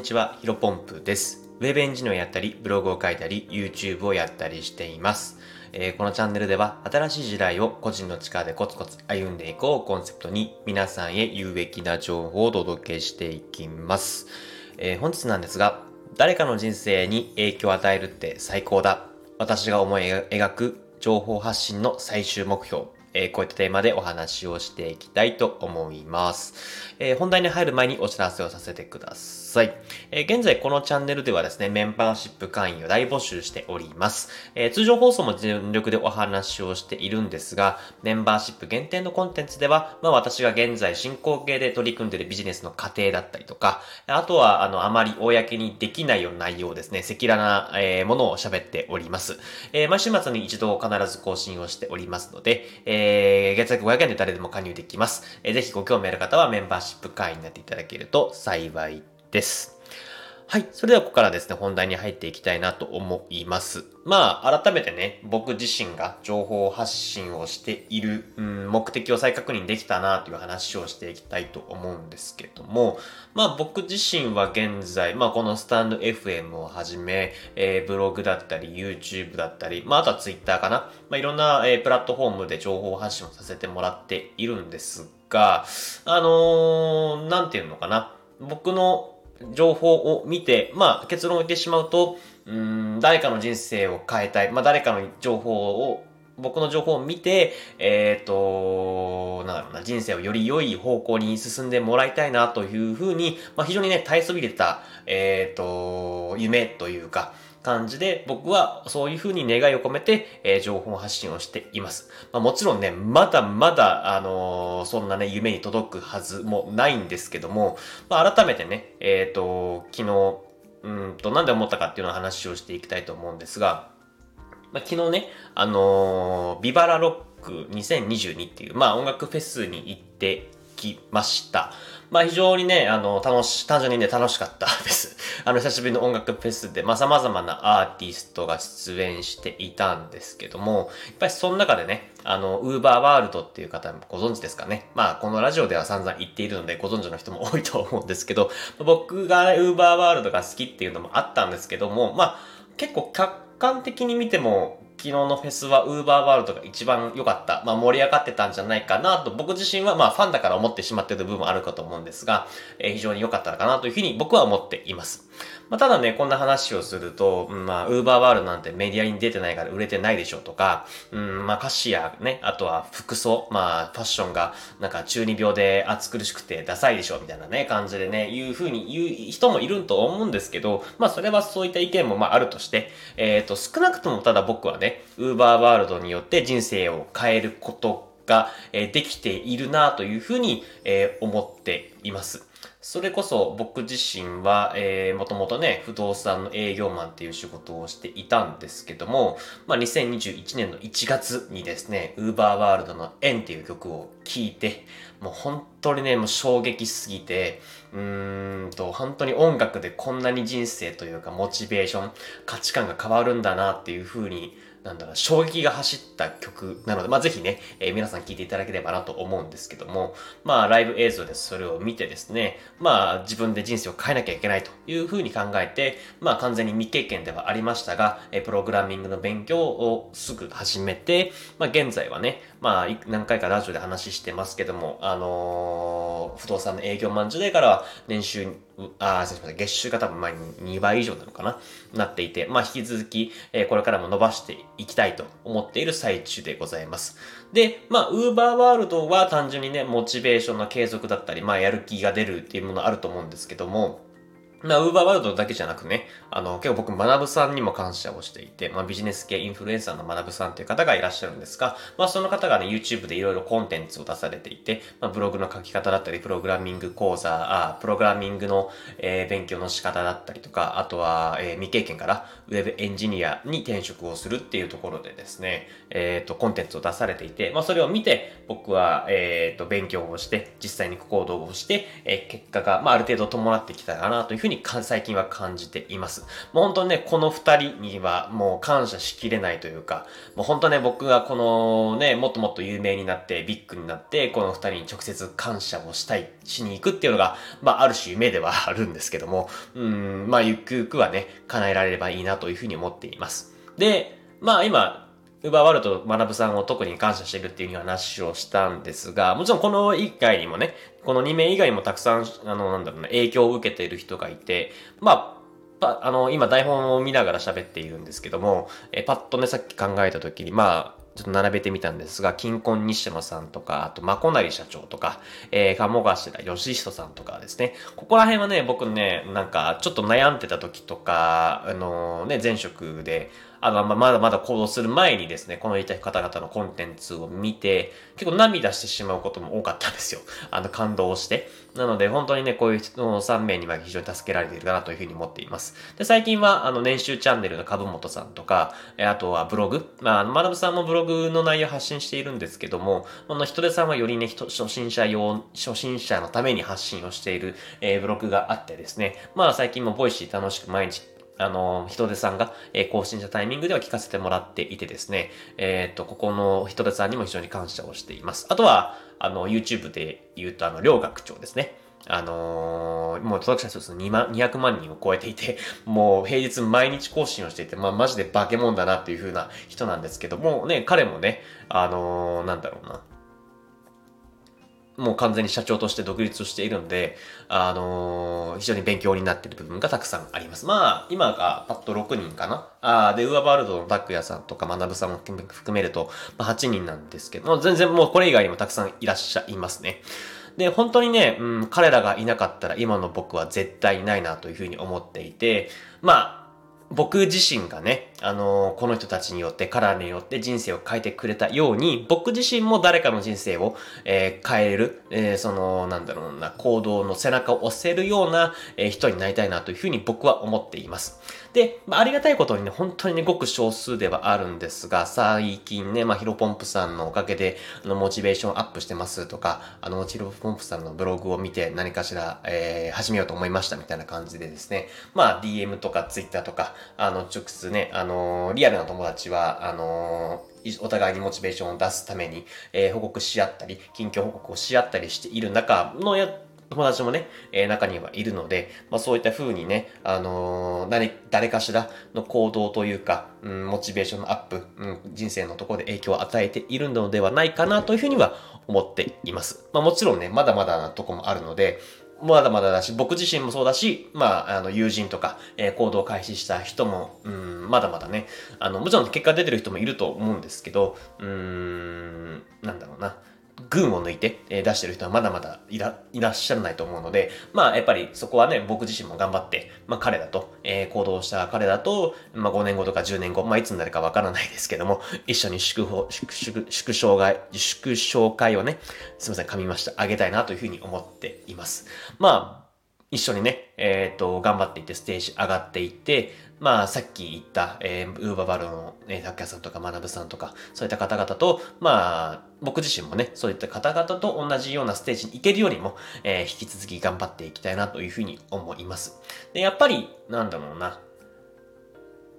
にちは、ヒロポンプです。ウェブエンジニアをやったり、ブログを書いたり、YouTube をやったりしています。えー、このチャンネルでは、新しい時代を個人の力でコツコツ歩んでいこうコンセプトに、皆さんへ有益な情報をお届けしていきます。えー、本日なんですが、誰かの人生に影響を与えるって最高だ。私が思い描く情報発信の最終目標。えー、こういったテーマでお話をしていきたいと思います。えー、本題に入る前にお知らせをさせてください。えー、現在このチャンネルではですね、メンバーシップ会員を大募集しております。え通常放送も全力でお話をしているんですが、メンバーシップ限定のコンテンツでは、まあ私が現在進行形で取り組んでいるビジネスの過程だったりとか、あとはあの、あまり公にできないような内容ですね、赤裸々な、えものを喋っております。え毎週末に一度必ず更新をしておりますので、ええー、月額500円で誰でも加入できます。えー、ぜひご興味ある方はメンバーシップ会員になっていただけると幸いです。はい。それではここからですね、本題に入っていきたいなと思います。まあ、改めてね、僕自身が情報発信をしている、うん、目的を再確認できたなという話をしていきたいと思うんですけども、まあ僕自身は現在、まあこのスタンド FM をはじめ、えー、ブログだったり、YouTube だったり、まああとは Twitter かな。まあいろんな、えー、プラットフォームで情報発信をさせてもらっているんですが、あのー、なんていうのかな。僕の情報を見て、まあ結論を言ってしまうと、うん、誰かの人生を変えたい。まあ誰かの情報を、僕の情報を見て、えっ、ー、と、なんだろうな、人生をより良い方向に進んでもらいたいなというふうに、まあ非常にね、大そびれた、えっ、ー、と、夢というか、感じで、僕はそういうふうに願いを込めて、えー、情報発信をしています。まあ、もちろんね、まだまだ、あのー、そんなね、夢に届くはずもないんですけども、まあ、改めてね、えっ、ー、と、昨日、うんと、なんで思ったかっていうのを話をしていきたいと思うんですが、まあ、昨日ね、あのビバラロック2022っていう、まあ、音楽フェスに行ってきました。まあ非常にね、あの、楽し、単純にね、楽しかったです。あの、久しぶりの音楽フェスで、まあ様々なアーティストが出演していたんですけども、やっぱりその中でね、あの、ウーバーワールドっていう方もご存知ですかね。まあ、このラジオでは散々言っているのでご存知の人も多いと思うんですけど、僕がねウーバーワールドが好きっていうのもあったんですけども、まあ、結構客観的に見ても、昨日のフェスはウーバーワールドが一番良かった。まあ盛り上がってたんじゃないかなと僕自身はまあファンだから思ってしまってる部分もあるかと思うんですが、えー、非常に良かったのかなというふうに僕は思っています。まあ、ただね、こんな話をすると、うん、まあ、ウーバーワールドなんてメディアに出てないから売れてないでしょとか、うん、まあ、歌詞やね、あとは服装、まあ、ファッションが、なんか中二病で暑苦しくてダサいでしょみたいなね、感じでね、いう風に言う人もいると思うんですけど、まあ、それはそういった意見もまあ、あるとして、えっ、ー、と、少なくともただ僕はね、ウーバーワールドによって人生を変えることが、え、できているなというふうに、え、思っています。それこそ僕自身は、えー、もともとね、不動産の営業マンっていう仕事をしていたんですけども、まあ、2021年の1月にですね、ウーバーワールドの縁っていう曲を聴いて、もう本当にね、もう衝撃すぎて、うーんと、本当に音楽でこんなに人生というかモチベーション、価値観が変わるんだなっていう風になんだろう、衝撃が走った曲なので、まあ、ぜひね、えー、皆さん聴いていただければなと思うんですけども、まあ、ライブ映像でそれを見てですね、まあ、自分で人生を変えなきゃいけないというふうに考えて、まあ、完全に未経験ではありましたが、えー、プログラミングの勉強をすぐ始めて、まあ、現在はね、まあ、何回かラジオで話してますけども、あのー、不動産の営業マン時代からは年収あ、すいません、月収が多分前に2倍以上なのかな？なっていて、まあ引き続き、えー、これからも伸ばしていきたいと思っている最中でございます。で、まあ、ウーバーワールドは単純にね、モチベーションの継続だったり、まあやる気が出るっていうものあると思うんですけども、まあ、ウーバーワールドだけじゃなくね、あの、結構僕、学さんにも感謝をしていて、まあ、ビジネス系インフルエンサーの学さんという方がいらっしゃるんですが、まあ、その方がね、YouTube でいろいろコンテンツを出されていて、まあ、ブログの書き方だったり、プログラミング講座、あプログラミングの、えー、勉強の仕方だったりとか、あとは、えー、未経験からウェブエンジニアに転職をするっていうところでですね、えっ、ー、と、コンテンツを出されていて、まあ、それを見て、僕は、えっ、ー、と、勉強をして、実際に行動をして、えー、結果が、まあ、ある程度伴ってきたかなというふうにに最近は感じています。もう本当ね、この二人にはもう感謝しきれないというか、もう本当ね、僕がこのね、もっともっと有名になって、ビッグになって、この二人に直接感謝をしたい、しに行くっていうのが、まあ、ある種夢ではあるんですけども、うん、まあ、ゆくゆくはね、叶えられればいいなというふうに思っています。で、まあ今、ウーバーワールド学さんを特に感謝してるっていう話をしたんですが、もちろんこの以外にもね、この2名以外にもたくさん、あの、なんだろうな、影響を受けている人がいて、まあ、あの、今台本を見ながら喋っているんですけども、えパッとね、さっき考えた時に、まあ、ちょっと並べてみたんですが、金婚西山さんとか、あと、まこなり社長とか、えー、鴨頭義人さんとかですね。ここら辺はね、僕ね、なんか、ちょっと悩んでた時とか、あのー、ね、前職で、あの、まだまだ行動する前にですね、この言いたい方々のコンテンツを見て、結構涙してしまうことも多かったんですよ。あの、感動して。なので、本当にね、こういう人の3名には非常に助けられているかなというふうに思っています。で、最近は、あの、年収チャンネルの株本さんとか、えあとはブログ。まあ、あの、マダムさんもブログの内容発信しているんですけども、この人手さんはよりね、初心者用、初心者のために発信をしている、えー、ブログがあってですね、まあ、最近も Voicy 楽しく毎日あの、ヒトデさんが、え更新したタイミングでは聞かせてもらっていてですね、えっ、と、ここのヒトデさんにも非常に感謝をしています。あとは、あの、YouTube で言うと、あの、両学長ですね。あのー、もう登録者数2万、200万人を超えていて、もう平日毎日更新をしていて、まあマジで化け物だなっていう風な人なんですけども、ね、彼もね、あのー、なんだろうな。もう完全に社長として独立しているので、あのー、非常に勉強になっている部分がたくさんあります。まあ、今がパッと6人かな。あで、ウーバールドの拓也さんとか学さんも含めると、まあ、8人なんですけど、全然もうこれ以外にもたくさんいらっしゃいますね。で、本当にね、うん、彼らがいなかったら今の僕は絶対ないなというふうに思っていて、まあ、僕自身がね、あの、この人たちによって、カラーによって人生を変えてくれたように、僕自身も誰かの人生を、えー、変える、えー、その、なんだろうな、行動の背中を押せるような、えー、人になりたいなというふうに僕は思っています。で、まあ、ありがたいことにね、本当にね、ごく少数ではあるんですが、最近ね、まあ、ヒロポンプさんのおかげで、あの、モチベーションアップしてますとか、あの、ヒロポンプさんのブログを見て何かしら、えー、始めようと思いましたみたいな感じでですね、まあ、DM とか Twitter とか、あの、直接ね、あのー、リアルな友達は、あのー、お互いにモチベーションを出すために、えー、報告し合ったり、近況報告をし合ったりしている中のや、友達もね、え、中にはいるので、まあそういった風にね、あの、誰、誰かしらの行動というか、うん、モチベーションのアップ、うん、人生のところで影響を与えているのではないかなというふうには思っています。まあもちろんね、まだまだなとこもあるので、まだまだだし、僕自身もそうだし、まあ、あの、友人とか、えー、行動を開始した人も、うん、まだまだね、あの、もちろん結果出てる人もいると思うんですけど、うーん、なんだろうな。群を抜いて、出してる人はまだまだいらっしゃらないと思うので、まあやっぱりそこはね、僕自身も頑張って、まあ彼だと、えー、行動した彼だと、まあ5年後とか10年後、まあいつになるかわからないですけども、一緒に祝福、祝、祝、祝勝会、祝勝会をね、すいません、噛みました。あげたいなというふうに思っています。まあ、一緒にね、えっ、ー、と、頑張っていってステージ上がっていって、まあ、さっき言った、えー、ウーバーバルの、えー、タッキャさんとか、学さんとか、そういった方々と、まあ、僕自身もね、そういった方々と同じようなステージに行けるよりも、えー、引き続き頑張っていきたいなというふうに思います。で、やっぱり、なんだろうな。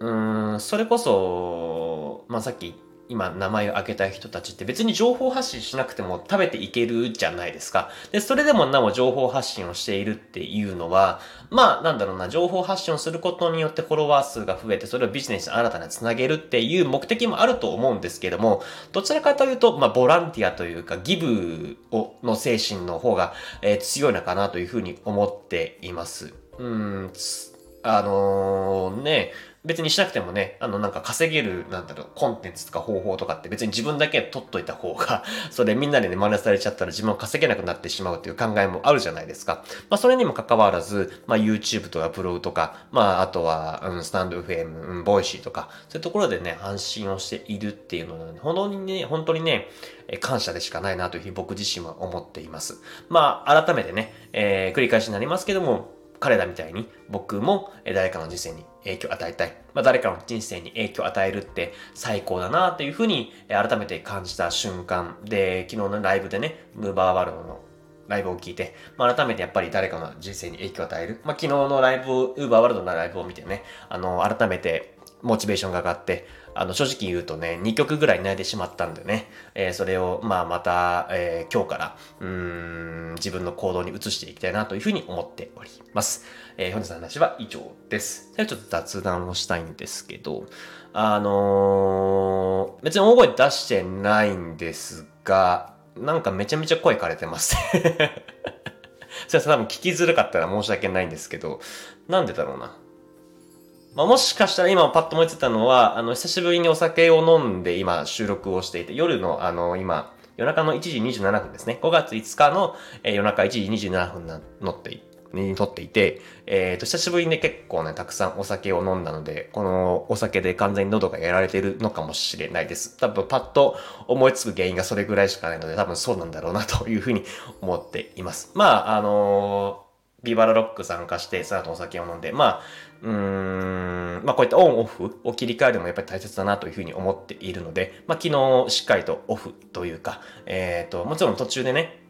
うーん、それこそ、まあ、さっき言った今名前を挙げた人たちって別に情報発信しなくても食べていけるじゃないですか。で、それでもなお情報発信をしているっていうのは、まあなんだろうな、情報発信をすることによってフォロワー数が増えて、それをビジネスに新たにつなげるっていう目的もあると思うんですけども、どちらかというと、まあボランティアというか、ギブをの精神の方が、えー、強いのかなというふうに思っています。うん、あのー、ね、別にしなくてもね、あのなんか稼げる、なんだろう、コンテンツとか方法とかって別に自分だけ取っといた方が、それみんなでね、真似されちゃったら自分は稼げなくなってしまうという考えもあるじゃないですか。まあそれにも関わらず、まあ YouTube とかブログとか、まああとは、うん、 stand.fm、うん、 Voicy とか、そういうところでね、発信をしているっていうのは、ね、本当にね、本当にね、感謝でしかないなというふうに僕自身は思っています。まあ改めてね、えー、繰り返しになりますけども、彼らみたいに僕も誰かの人生に影響を与えたい。まあ、誰かの人生に影響を与えるって最高だなというふうに改めて感じた瞬間で、昨日のライブでね、 UVERworld のライブを聞いて、まあ、改めてやっぱり誰かの人生に影響を与える。まあ、昨日のライブ、ウーバーワールドのライブを見てね、あの、改めてモチベーションが上がって、あの、正直言うとね、2曲ぐらい泣いてしまったんでね、えー、それを、まあ、また、えー、今日から、うん、自分の行動に移していきたいなというふうに思っております。えー、本日の話は以上です。ではちょっと雑談をしたいんですけど、あのー、別に大声出してないんですが、なんかめちゃめちゃ声枯れてますそれは多分聞きづらかったら申し訳ないんですけど、なんでだろうな。まあ、もしかしたら今パッと思いついたのは、あの、久しぶりにお酒を飲んで今収録をしていて、夜のあの、今、夜中の1時27分ですね。5月5日の、えー、夜中1時27分な、乗ってに撮っていて、えっ、ー、と、久しぶりにね、結構ね、たくさんお酒を飲んだので、このお酒で完全に喉がやられてるのかもしれないです。多分、パッと思いつく原因がそれぐらいしかないので、多分そうなんだろうなというふうに思っています。まあ、あのー、ビバラロック参加して、その後お酒を飲んで、まあ、うーん、まあこういったオンオフを切り替えるのもやっぱり大切だなというふうに思っているので、まあ昨日しっかりとオフというか、えっ、ー、と、もちろん途中でね、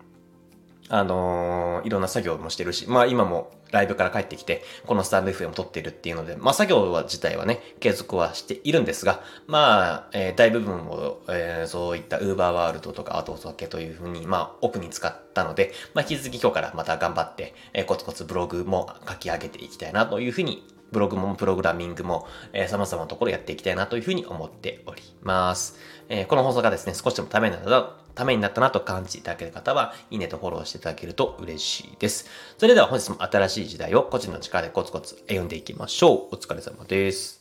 あのー、いろんな作業もしてるし、まあ今もライブから帰ってきて、このスタンド FM を撮ってるっていうので、まあ作業は自体はね、継続はしているんですが、まあ、えー、大部分を、えー、そういったウーバーワールドとかアートお酒というふうに、まあ奥に使ったので、まあ引き続き今日からまた頑張って、えー、コツコツブログも書き上げていきたいなというふうにブログもプログラミングも、えー、様々なところやっていきたいなというふうに思っております。えー、この放送がですね、少しでもためになったためになったなと感じていただける方は、いいねとフォローしていただけると嬉しいです。それでは本日も新しい時代を個人の力でコツコツ読んでいきましょう。お疲れ様です。